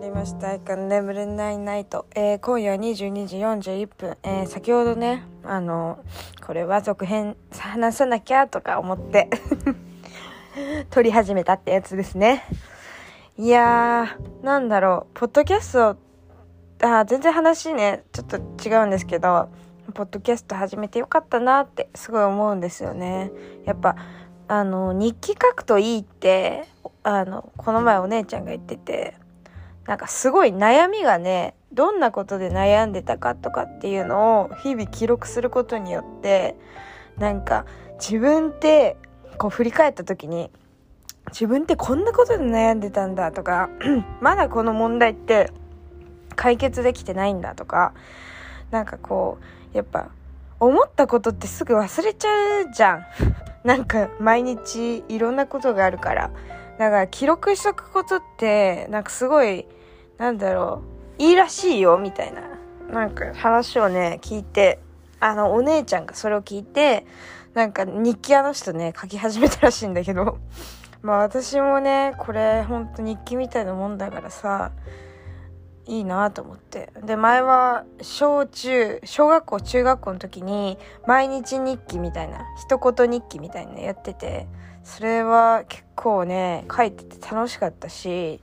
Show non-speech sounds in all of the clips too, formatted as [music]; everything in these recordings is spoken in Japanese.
りました。眠れないナイト。えー、今夜22時41分。えー、先ほどね、あの、これは続編話さなきゃとか思って [laughs] 撮り始めたってやつですね。いやー、なんだろう、ポッドキャスト、あ全然話ね、ちょっと違うんですけど、ポッドキャスト始めてよかったなってすごい思うんですよね。やっぱ、あの、日記書くといいって、あの、この前お姉ちゃんが言ってて、なんかすごい悩みがね、どんなことで悩んでたかとかっていうのを日々記録することによって、なんか自分ってこう振り返った時に、自分ってこんなことで悩んでたんだとか、[clears throat] まだこの問題って解決できてないんだとか、なんかこう、やっぱ思ったことってすぐ忘れちゃうじゃん。[laughs] なんか毎日いろんなことがあるから。だから記録しとくことって、なんかすごい、なんだろう、いいらしいよ、みたいな。なんか話をね、聞いて、あの、お姉ちゃんがそれを聞いて、なんか日記あの人ね、書き始めたらしいんだけど、[laughs] まあ私もね、これほんと日記みたいなもんだからさ、いいなと思って。で、前は小中、小学校、中学校の時に毎日日記みたいな、一言日記みたいなのやってて、それは結構ね書いてて楽しかったし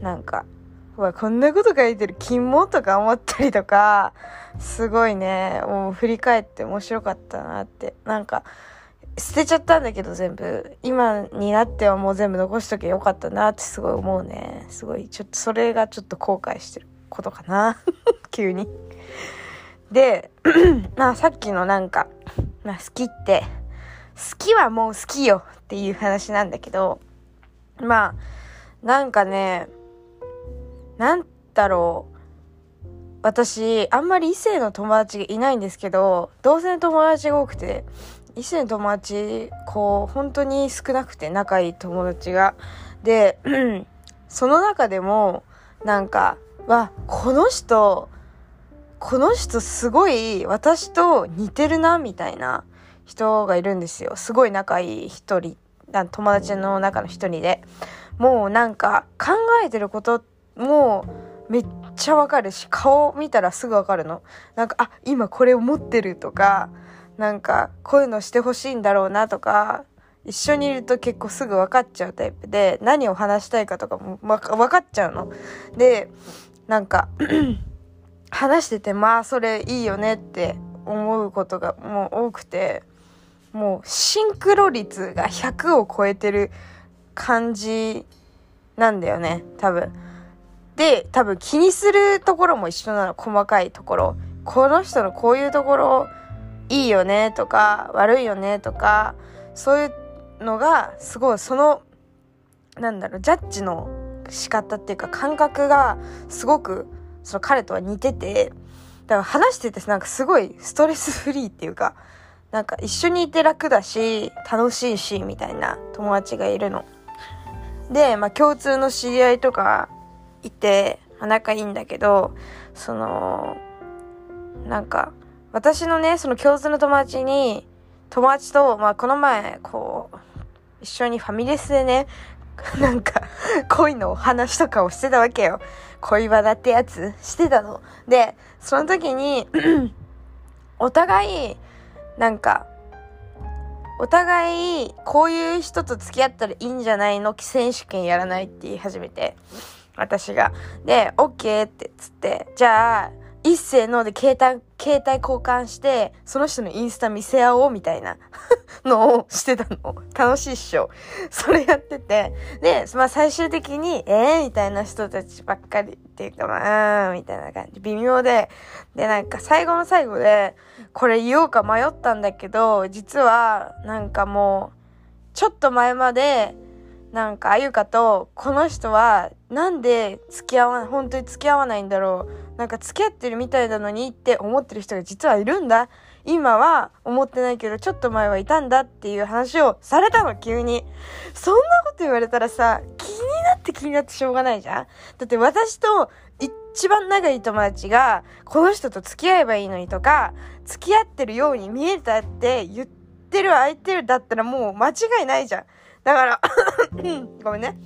なんかうわこんなこと書いてる金もとか思ったりとかすごいねもう振り返って面白かったなって。なんか捨てちゃったんだけど全部。今になってはもう全部残しとけよかったなってすごい思うね。すごいちょっとそれがちょっと後悔してることかな。[laughs] 急に。で [clears throat] まあさっきのなんか、まあ、好きって好きはもう好きよっていう話なんだけど、まあ、なんかね、なんだろう。私、あんまり異性の友達がいないんですけど、同性の友達が多くて、異性の友達、こう、本当に少なくて、仲いい友達が。で、その中でも、なんか、わ、この人、この人すごい私と似てるな、みたいな人がいるんですよ。すごい仲いい一人、友達の中の一人で。もうなんか考えてることもめっちゃわかるし、顔見たらすぐわかるの。なんか、あ、今これ思ってるとか、なんかこういうのしてほしいんだろうなとか、一緒にいると結構すぐ分かっちゃうタイプで、何を話したいかとかも分かっちゃうの。で、なんか [clears throat] 話してて、まあそれいいよねって思うことがもう多くて、もうシンクロ率が100を超えてる感じなんだよね多分。で多分気にするところも一緒なの細かいところ。この人のこういうところいいよねとか悪いよねとかそういうのがすごいそのなんだろうジャッジの仕方っていうか感覚がすごくその彼とは似ててだから話しててなんかすごいストレスフリーっていうかなんか一緒にいて楽だし、楽しいし、みたいな友達がいるの。で、まあ共通の知り合いとかいて、仲いいんだけど、その、なんか、私のね、その共通の友達に、友達と、まあこの前、こう、一緒にファミレスでね、[laughs] なんか、恋のお話とかをしてたわけよ。恋バナってやつしてたの。で、その時に [clears throat] お互い、なんか、お互い、こういう人と付き合ったらいいんじゃないの？選手権やらないって言い始めて、私が。で、OK ってつって、じゃあ、一斉ので携帯、携帯交換して、その人のインスタ見せ合おうみたいな [laughs] のをしてたの。楽しいっしょ。それやってて。で、まあ最終的に、えーみたいな人たちばっかりっていうか、まあ、みたいな感じ。微妙で。で、なんか最後の最後で、これ言おうか迷ったんだけど、実は、なんかもう、ちょっと前まで、なんか、あゆかと、この人は、なんで付き合わ、本当に付き合わないんだろう。なんか付き合ってるみたいなのにって思ってる人が実はいるんだ。今は思ってないけど、ちょっと前はいたんだっていう話をされたの、急に。そんなこと言われたらさ、気になって気になってしょうがないじゃんだって私と一番仲いい友達が、この人と付き合えばいいのにとか、付き合ってるように見えたって言ってる相手だったらもう間違いないじゃん。だから [laughs] ごめんね。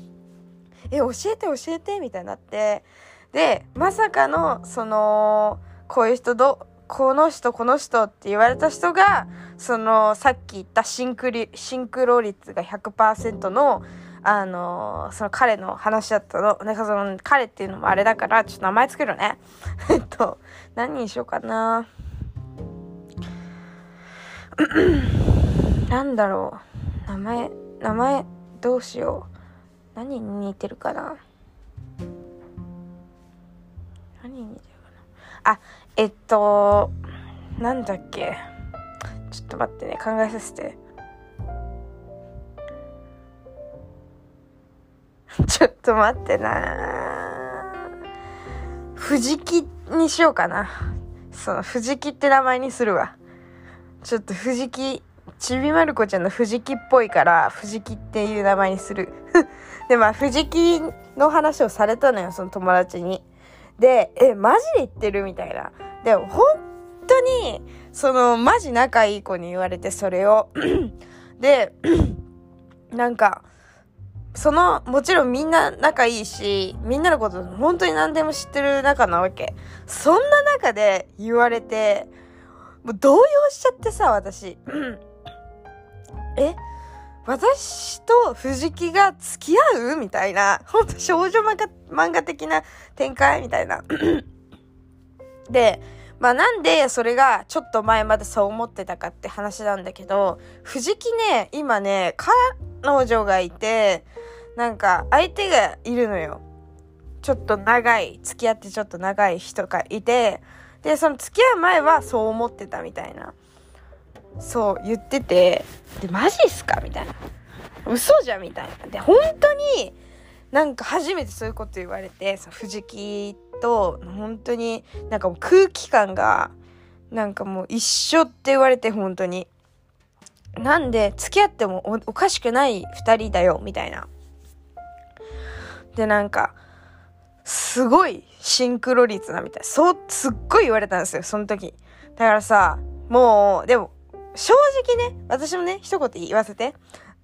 え教えて教えてみたいになって。でまさかのそのこういう人どこの人この人って言われた人がそのさっき言ったシンクリシンクロ率が100%のあのその彼の話だったの。なんかその彼っていうのもあれだからちょっと名前つけるね。[laughs] えっと何にしようかな。[clears throat] なんだろう。名前名前どうしよう。何に似てるかな。何に似てるかな。あえっとなんだっけ。ちょっと待ってね。考えさせて。[laughs] ちょっと待ってな。藤木にしようかな。その藤木って名前にするわ。ちょっと藤木ちびまる子ちゃんの藤木っぽいから藤木っていう名前にする [laughs] でまあ藤木の話をされたのよその友達にでえマジで言ってるみたいなでも本当にそのマジ仲いい子に言われてそれを [clears throat] で [clears throat] なんかその、もちろんみんな仲いいし、みんなのこと本当に何でも知ってる仲なわけ。そんな中で言われて、もう動揺しちゃってさ、私。[clears throat] え私と藤木が付き合う？みたいな。ほんと少女漫画漫画的な展開？みたいな。[clears throat] で、まあなんでそれがちょっと前までそう思ってたかって話なんだけど、藤木ね、今ね、彼女がいて、なんか相手がいるのよ。ちょっと長い、付き合ってちょっと長い人がいて、で、その付き合う前はそう思ってたみたいな。そう言ってて、で、マジっすか？みたいな。嘘じゃんみたいな。で、本当になんか初めてそういうこと言われて、その藤木と本当になんかもう空気感がなんかもう一緒って言われて本当に。なんで付き合ってもおかしくない二人だよみたいな。でなんかすごいシンクロ率なみたい。そう、すっごい言われたんですよ、その時。だからさ、もう、でも、正直ね、私もね、一言言わせて。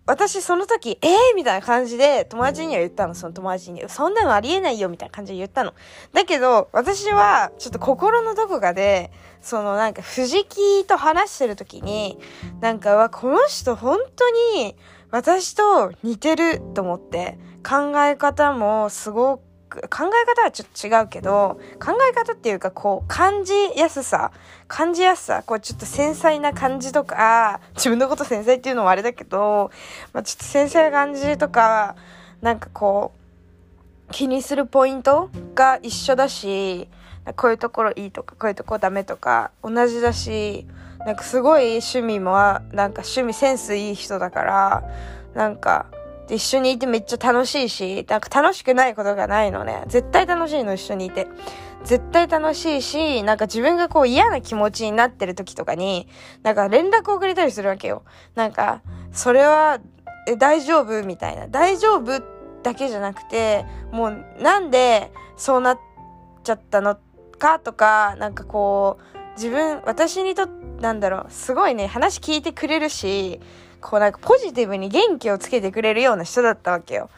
私その時、ええー、みたいな感じで友達には言ったの、その友達に。そんなのありえないよ、みたいな感じで言ったの。だけど、私は、ちょっと心のどこかで、そのなんか、藤木と話してる時に、なんか、わ、この人本当に、私と似てると思って、考え方もすごく、考え方はちょっと違うけど、考え方っていうかこう、感じやすさ、感じやすさ、こうちょっと繊細な感じとか、自分のこと繊細っていうのもあれだけど、まあ、ちょっと繊細な感じとか、なんかこう、気にするポイントが一緒だし、こういうところいいとか、こういうところダメとか、同じだし、なんかすごい趣味も、なんか趣味センスいい人だから、なんか、で一緒にいてめっちゃ楽しいし、なんか楽しくないことがないのね。絶対楽しいの、一緒にいて。絶対楽しいし、なんか自分がこう嫌な気持ちになってる時とかに、なんか連絡をくれたりするわけよ。なんか、それは、え、大丈夫？みたいな。大丈夫だけじゃなくて、もうなんでそうなっちゃったのかとか、なんかこう、自分、私にとって、なんだろう、すごいね、話聞いてくれるし、こうなんかポジティブに元気をつけてくれるような人だったわけよ。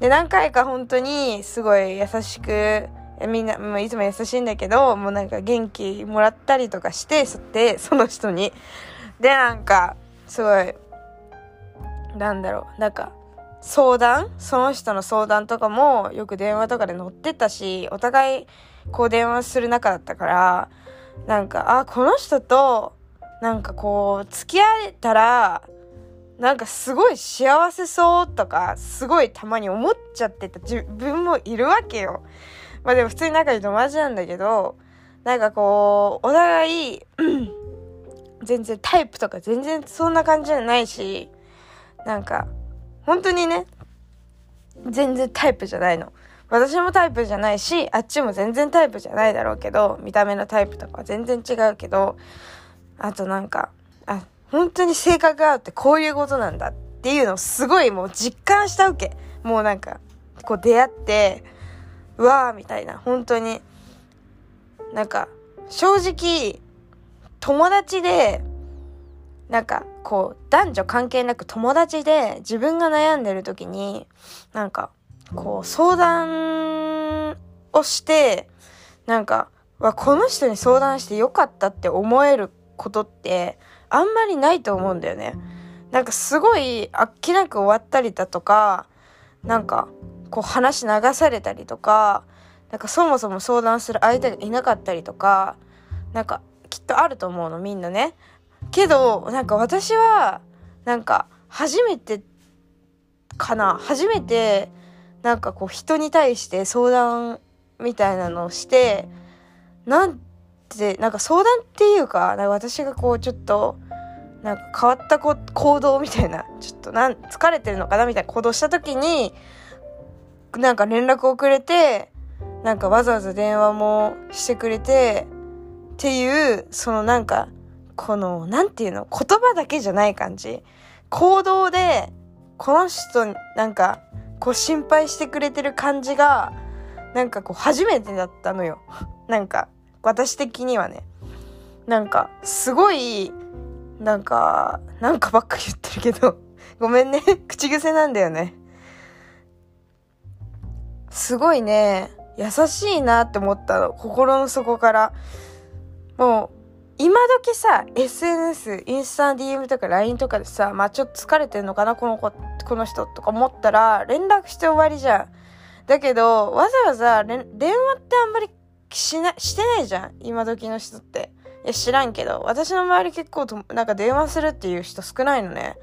で、何回か本当にすごい優しく、みんな、もういつも優しいんだけど、もうなんか元気もらったりとかして、そって、その人に。で、なんか、すごい、なんだろう、なんか、相談？その人の相談とかもよく電話とかで乗ってたし、お互いこう電話する仲だったから、なんか、あ、この人と、なんかこう、付き合えたら、なんかすごい幸せそうとか、すごいたまに思っちゃってた自分もいるわけよ。まあでも普通に仲いい友達なんだけど、なんかこう、お互い全然タイプとか全然そんな感じじゃないし、なんか、本当にね、全然タイプじゃないの。私もタイプじゃないし、あっちも全然タイプじゃないだろうけど、見た目のタイプとかは全然違うけど、あとなんか、本当に性格が合うってこういうことなんだっていうのをすごいもう実感したわけ。もうなんか、こう出会って、うわーみたいな、本当に。なんか、正直、友達で、なんか、こう、男女関係なく友達で自分が悩んでる時に、なんか、こう相談をしてなんかわこの人に相談してよかったって思えることってあんまりないと思うんだよね。なんかすごいあっけなく終わったりだとかなんかこう話流されたりとかなんかそもそも相談する相手がいなかったりとかなんかきっとあると思うのみんなね。けどなんか私はなんか初めてかな初めてなんかこう人に対して相談みたいなのをしてなんてなんか相談っていうかなんか私がこうちょっとなんか変わったこ行動みたいなちょっとなん疲れてるのかなみたいな行動した時になんか連絡をくれてなんかわざわざ電話もしてくれてっていうそのなんかこのなんていうの言葉だけじゃない感じ。行動でこの人なんかこう心配してくれてる感じがなんかこう初めてだったのよ。なんか私的にはねなんかすごいなんかなんかばっか言ってるけど [laughs] ごめんね [laughs] 口癖なんだよね。すごいね優しいなって思ったの心の底から。もう今時さ SNS インスタ DM とか LINE とかでさまあちょっと疲れてんのかなこの子この人とか思ったら連絡して終わりじゃん。だけどわざわざ電話ってあんまりしなしてないじゃん。今時の人って。いや知らんけど。私の周り結構となんか電話するっていう人少ないのね。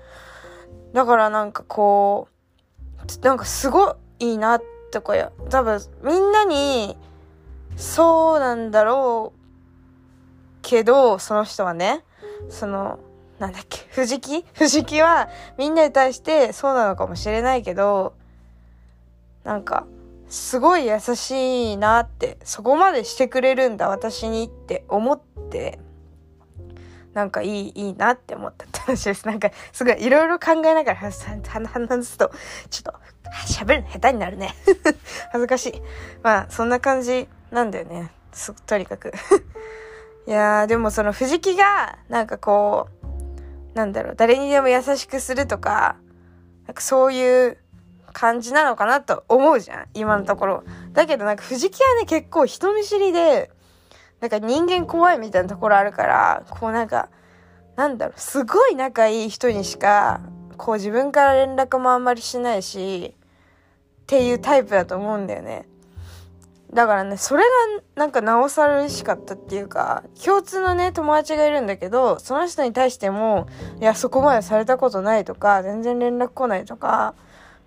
だからなんかこうなんかすごいいいなってこや多分みんなにそうなんだろうけどその人はね。そのなんだっけ。藤木？藤木はみんなに対してそうなのかもしれないけどなんかすごい優しいなってそこまでしてくれるんだ私にって思ってなんかいいいいなって思ったって話です。なんかすごいいろいろ考えながら話すとちょっと喋るの下手になるね。[laughs] 恥ずかしい。まあそんな感じなんだよね。とにかく。[laughs] いやーでもその藤木がなんかこうなんだろう誰にでも優しくするとかなんかそういう感じなのかなと思うじゃん。今のところ。だけどなんか藤木はね結構人見知りでなんか人間怖いみたいなところあるからこうなんかなんだろうすごい仲いい人にしかこう自分から連絡もあんまりしないしっていうタイプだと思うんだよね。だからねそれがなんかなおさら嬉しかったっていうか共通のね友達がいるんだけどその人に対してもいやそこまでされたことないとか全然連絡来ないとか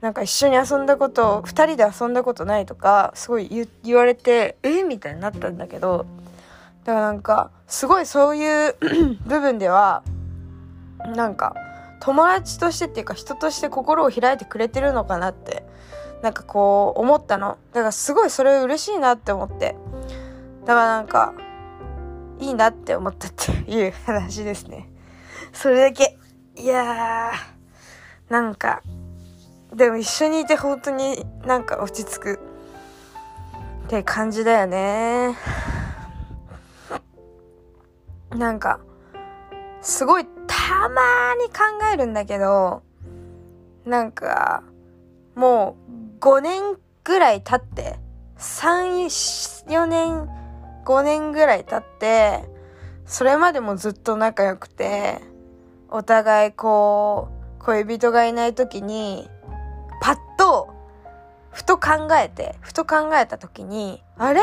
なんか一緒に遊んだこと2人で遊んだことないとかすごい言われてえみたいになったんだけどだからなんかすごいそういう [clears throat] 部分ではなんか友達としてっていうか人として心を開いてくれてるのかなってなんかこう思ったの。だからすごいそれ嬉しいなって思ってだからなんかいいなって思ったっていう話ですね。それだけ。いやーなんかでも一緒にいて本当になんか落ち着く。って感じだよね。なんかすごいたまに考えるんだけどなんかもう5年ぐらい経って34年5年ぐらい経ってそれまでもずっと仲良くてお互いこう恋人がいない時にふと考えてふと考えた時にあれ？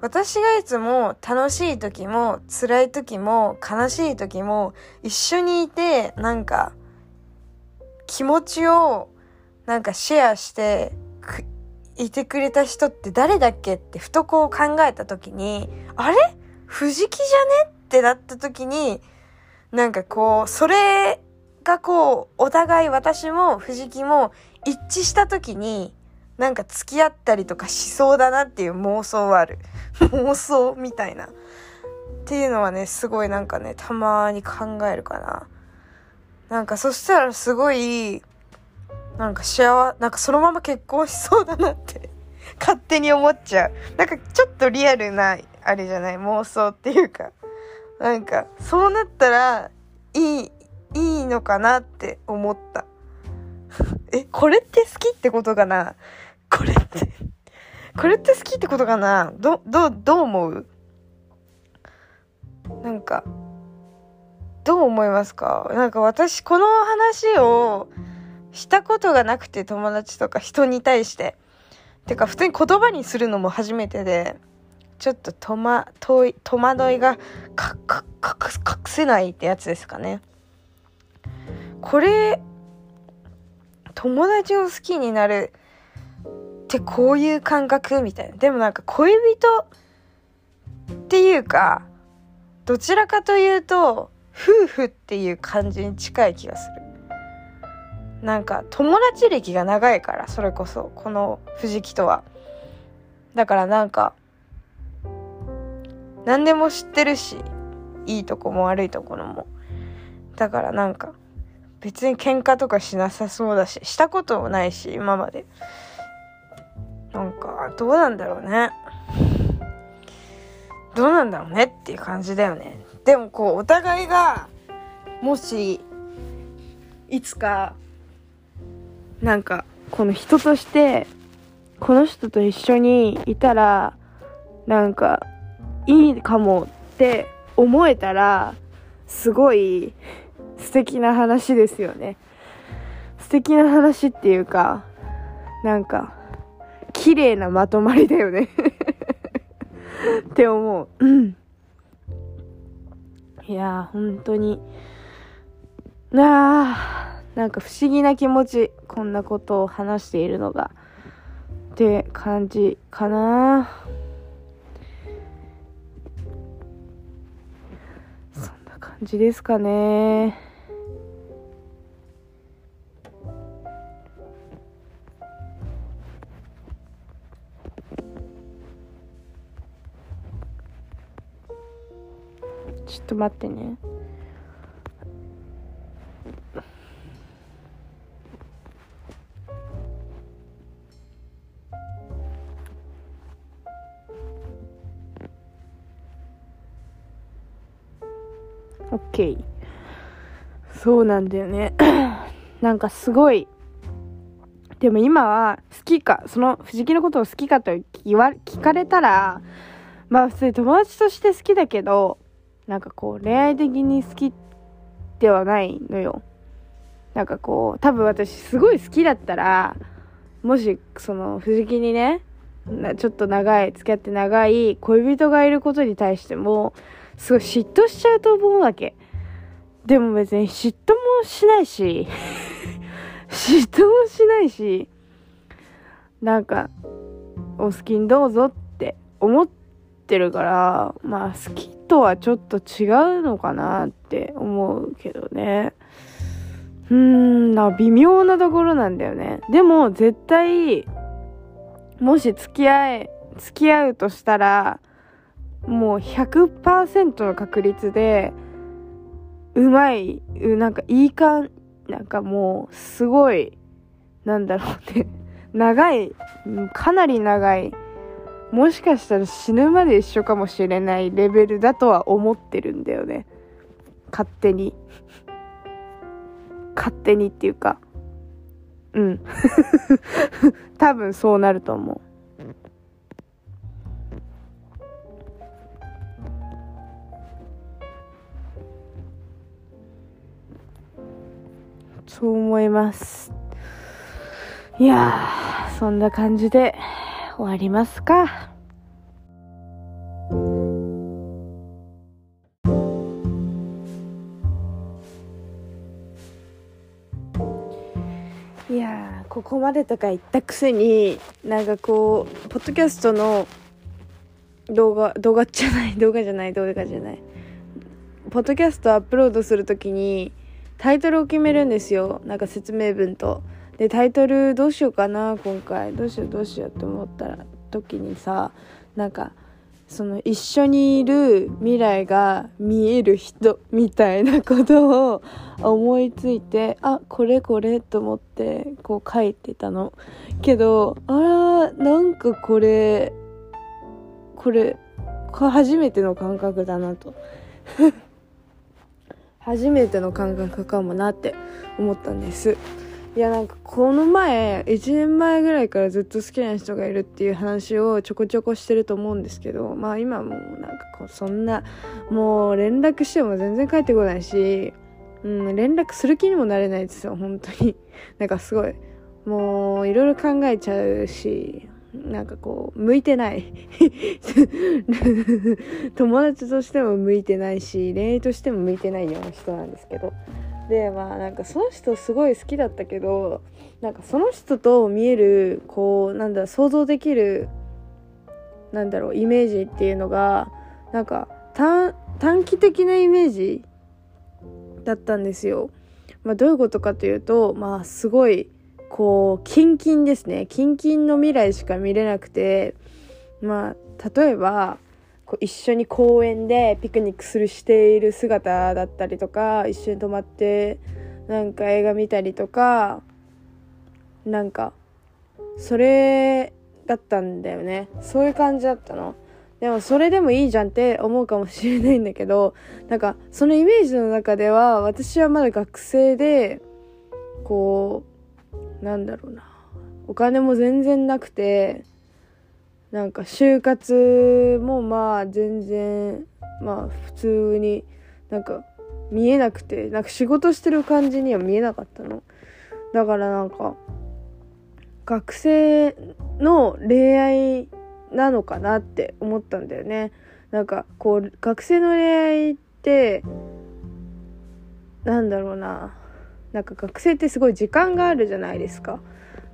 私がいつも楽しい時も辛い時も悲しい時も一緒にいてなんか気持ちをなんかシェアしていてくれた人って誰だっけってふとこう考えた時にあれ？藤木じゃね？ってなった時になんかこうそれがこうお互い私も藤木も一致した時になんか付き合ったりとかしそうだなっていう妄想はある。妄想みたいな。っていうのはね、すごいなんかね、たまに考えるかな。なんかそしたらすごい、なんか幸せ、なんかそのまま結婚しそうだなって勝手に思っちゃう。なんかちょっとリアルな、あれじゃない、妄想っていうか。なんか、そうなったら、いい、いいのかなって思った。え、これって好きってことかな？これって。これって好きってことかな？ど、ど、どう思う？なんか、どう思いますか？なんか私この話をしたことがなくて友達とか人に対して。っ。てか普通に言葉にするのも初めてで、ちょっと戸,、ま、戸惑いが隠せないってやつですかね。これ、友達を好きになるってこういう感覚みたいな。でもなんか恋人っていうか、どちらかというと、夫婦っていう感じに近い気がする。なんか友達歴が長いからそれこそこの藤木とはだからなんか何でも知ってるしいいとこも悪いところもだからなんか別に喧嘩とかしなさそうだししたこともないし今までなんかどうなんだろうね。どうなんだろうねっていう感じだよね。でもこうお互いがもしいつかなんかこの人としてこの人と一緒にいたらなんかいいかもって思えたらすごい素敵な話ですよね。素敵な話っていうかなんか綺麗なまとまりだよね。[laughs] って思う、うん、いや本当に。なあなんか不思議な気持ちこんなことを話しているのが。って感じかな。そんな感じですかね。待ってね。OK そうなんだよね。[clears throat] なんかすごい。でも今は好きかその藤木のことを好きかと言わ聞かれたらまあ普通に友達として好きだけどなんかこう恋愛的に好きではないのよなんかこう多分私すごい好きだったらもしその藤木にねちょっと長い付き合って長い恋人がいることに対してもすごい嫉妬しちゃうと思うわけ。でも別に嫉妬もしないし [laughs] 嫉妬もしないし、なんか、お好きにどうぞって思ってるから、まあ好きとはちょっと違うのかなって思うけどね。うーん、な、微妙なところなんだよね。でも絶対、もし付き合え、付き合うとしたら、もう100%の確率で、うまい、なんかいい感、なんかもうすごい、なんだろうね、長い、かなり長い、もしかしたら死ぬまで一緒かもしれないレベルだとは思ってるんだよね。勝手に。勝手にっていうか。うん。[laughs] 多分そうなると思う。そう思います。いや、そんな感じで終わりますか？いやここまでとか言ったくせになんかこうポッドキャストの動画動画じゃない動画じゃない動画じゃないポッドキャストアップロードするときにタイトルを決めるんですよなんか説明文と。でタイトルどうしようかな今回。どうしようどうしようって思ったら時にさなんかその一緒にいる未来が見える人みたいなことを思いついてあこれこれと思ってこう書いてたの。けどあらなんかこれこれ初めての感覚だなと。[laughs] 初めての感覚かもなって思ったんです。いやなんかこの前1年前ぐらいからずっと好きな人がいるっていう話をちょこちょこしてると思うんですけどまあ今もうなんかこうそんなもう連絡しても全然返ってこないし、うん、連絡する気にもなれないですよ本当に。[laughs] なんかすごい。もういろいろ考えちゃうしなんかこう向いてない。[laughs] 友達としても向いてないし恋愛としても向いてないような人なんですけど。でまあなんかその人すごい好きだったけどなんかその人と見えるこうなんだ想像できるなんだろうイメージっていうのがなんか短期的なイメージだったんですよ。まあ、どういうことかというとまあすごいこうキンキンですねキンキンの未来しか見れなくてまあ例えばこう一緒に公園でピクニックするしている姿だったりとか一緒に泊まってなんか映画見たりとかなんかそれだったんだよね。そういう感じだったの。でもそれでもいいじゃんって思うかもしれないんだけどなんかそのイメージの中では私はまだ学生でこうなんだろうな。お金も全然なくてなんか就活もまあ全然まあ普通になんか見えなくてなんか仕事してる感じには見えなかったの。だからなんか学生の恋愛なのかなって思ったんだよね。なんかこう学生の恋愛ってなんだろうな。なんか学生ってすごい時間があるじゃないですか。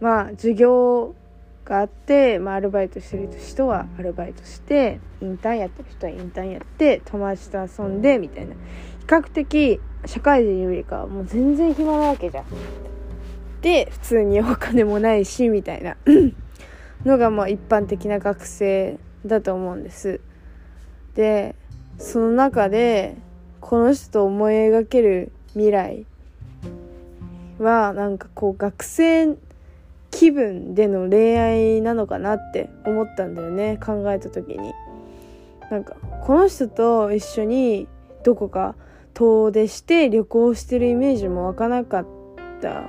まあ授業があって、まあ、アルバイトしてる人はアルバイトしてインターンやってる人はインターンやって友達と遊んでみたいな比較的社会人よりかはもう全然暇なわけじゃん。で普通にお金もないしみたいな [coughs] のがまあ一般的な学生だと思うんです。でその中でこの人と思い描ける未来はなんかこう学生気分での恋愛なのかなって思ったんだよね考えた時に。なんかこの人と一緒にどこか遠出して旅行してるイメージも湧かなかった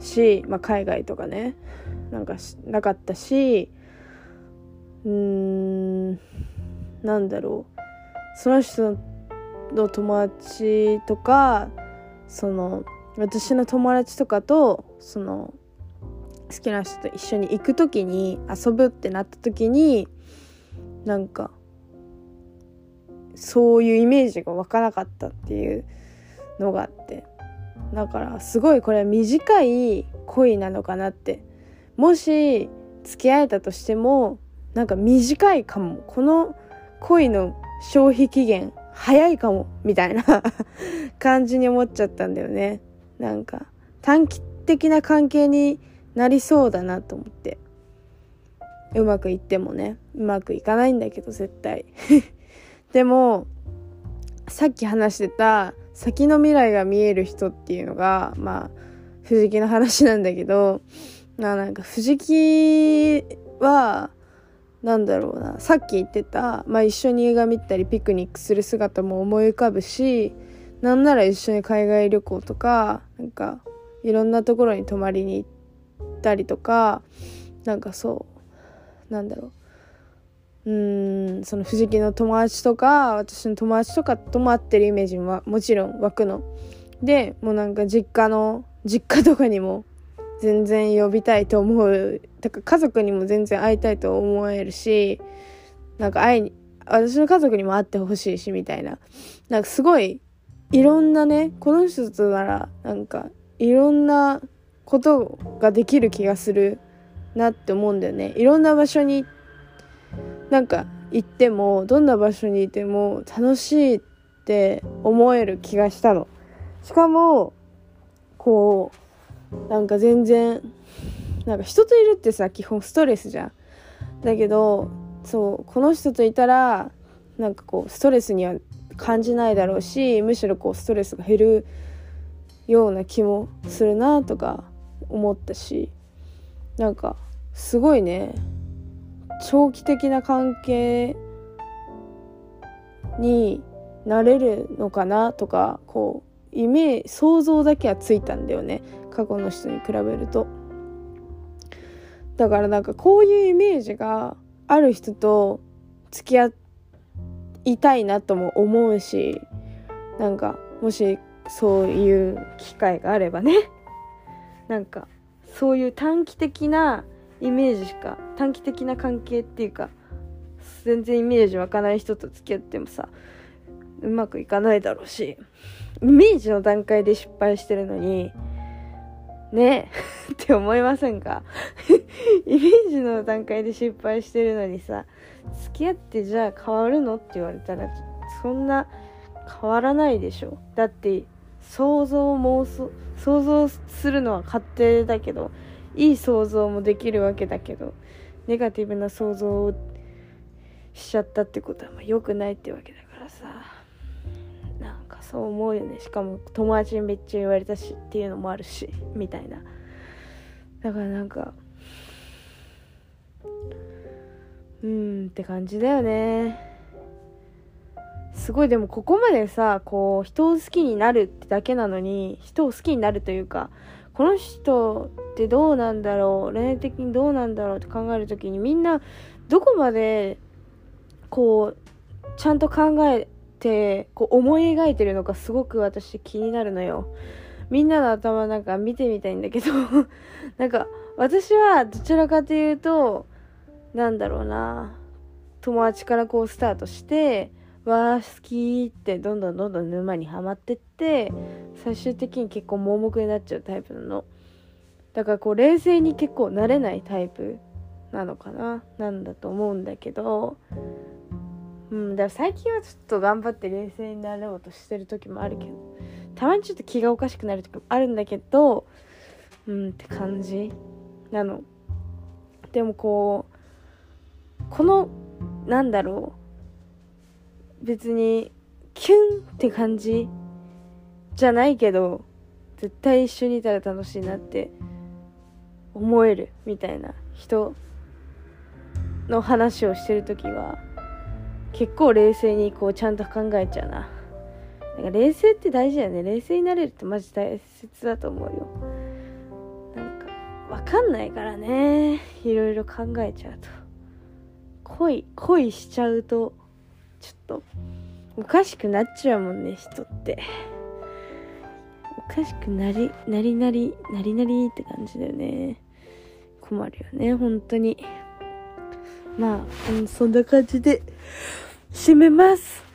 し、まあ、海外とかね。なんかなかったしうーんなんだろう。その人の友達とかその私の友達とかとその好きな人と一緒に行く時に遊ぶってなった時になんかそういうイメージが湧かなかったっていうのがあって。だからすごいこれは短い恋なのかなって。もし付き合えたとしてもなんか短いかも。この恋の消費期限早いかもみたいな [laughs] 感じに思っちゃったんだよね。なんか短期的な関係になりそうだなと思って。うまくいってもねうまくいかないんだけど絶対。[laughs] でもさっき話してた先の未来が見える人っていうのがまあ藤木の話なんだけどまあなんか藤木はなんだろうな。さっき言ってた、まあ、一緒に映画見たりピクニックする姿も思い浮かぶしなんなら一緒に海外旅行とかなんかいろんなところに泊まりに行ったりとかなんかそうなんだろう。うんその藤木の友達とか私の友達とかとも会ってるイメージももちろん湧くの。でもうなんか実家の実家とかにも全然呼びたいと思う。だから家族にも全然会いたいと思えるしなんか会いに私の家族にも会ってほしいしみたいな。なんかすごいいろんなねこの人とならなんかいろんなことができる気がするなって思うんだよね。いろんな場所になんか行ってもどんな場所にいても楽しいって思える気がしたの。しかもこうなんか全然なんか人といるってさ基本ストレスじゃん。だけどそうこの人といたらなんかこうストレスには感じないだろうしむしろこうストレスが減るような気もするなとか思ったしなんかすごいね長期的な関係になれるのかなとかこうイメージ想像だけはついたんだよね過去の人に比べると。だからなんかこういうイメージがある人と付き合いたいなとも思うしなんかもしそういう機会があればね。なんかそういう短期的なイメージしか短期的な関係っていうか全然イメージ湧かない人と付き合ってもさうまくいかないだろうしイメージの段階で失敗してるのにねって思いませんか？イメージの段階で失敗してるのに [laughs] [laughs] さ付き合ってじゃあ変わるのって言われたらそんな変わらないでしょ。だって想像妄想想像するのは勝手だけどいい想像もできるわけだけどネガティブな想像をしちゃったってことはまあ良くないってわけだからさ。なんかそう思うよね。しかも友達にめっちゃ言われたしっていうのもあるしみたいな。だからなんかうんって感じだよね。すごいでもここまでさこう人を好きになるってだけなのに人を好きになるというかこの人ってどうなんだろう恋愛的にどうなんだろうって考える時にみんなどこまでこうちゃんと考えてこう思い描いてるのかすごく私気になるのよ。みんなの頭なんか見てみたいんだけど [laughs] なんか私はどちらかというとなんだろうな友達からこうスタートしてわあ好きってどんどんどんどん沼にはまってって最終的に結構盲目になっちゃうタイプなの。だからこう冷静に結構なれないタイプなのかな。なんだと思うんだけど。うんだから最近はちょっと頑張って冷静になろうとしてる時もあるけど。たまにちょっと気がおかしくなる時もあるんだけど。うんって感じなの。でもこうこのなんだろう。別にキュンって感じじゃないけど絶対一緒にいたら楽しいなって思えるみたいな人の話をしてる時は結構冷静にこうちゃんと考えちゃうな。なんか冷静って大事だよね。冷静になれるってマジ大切だと思うよ。なんか、わかんないからね。いろいろ考えちゃうと。恋、恋しちゃうと、ちょっと、おかしくなっちゃうもんね、人って。おかしくなり、なりなり、なりなりって感じだよね。困るよね、本当に。まあ、うん、そんな感じで、締めます。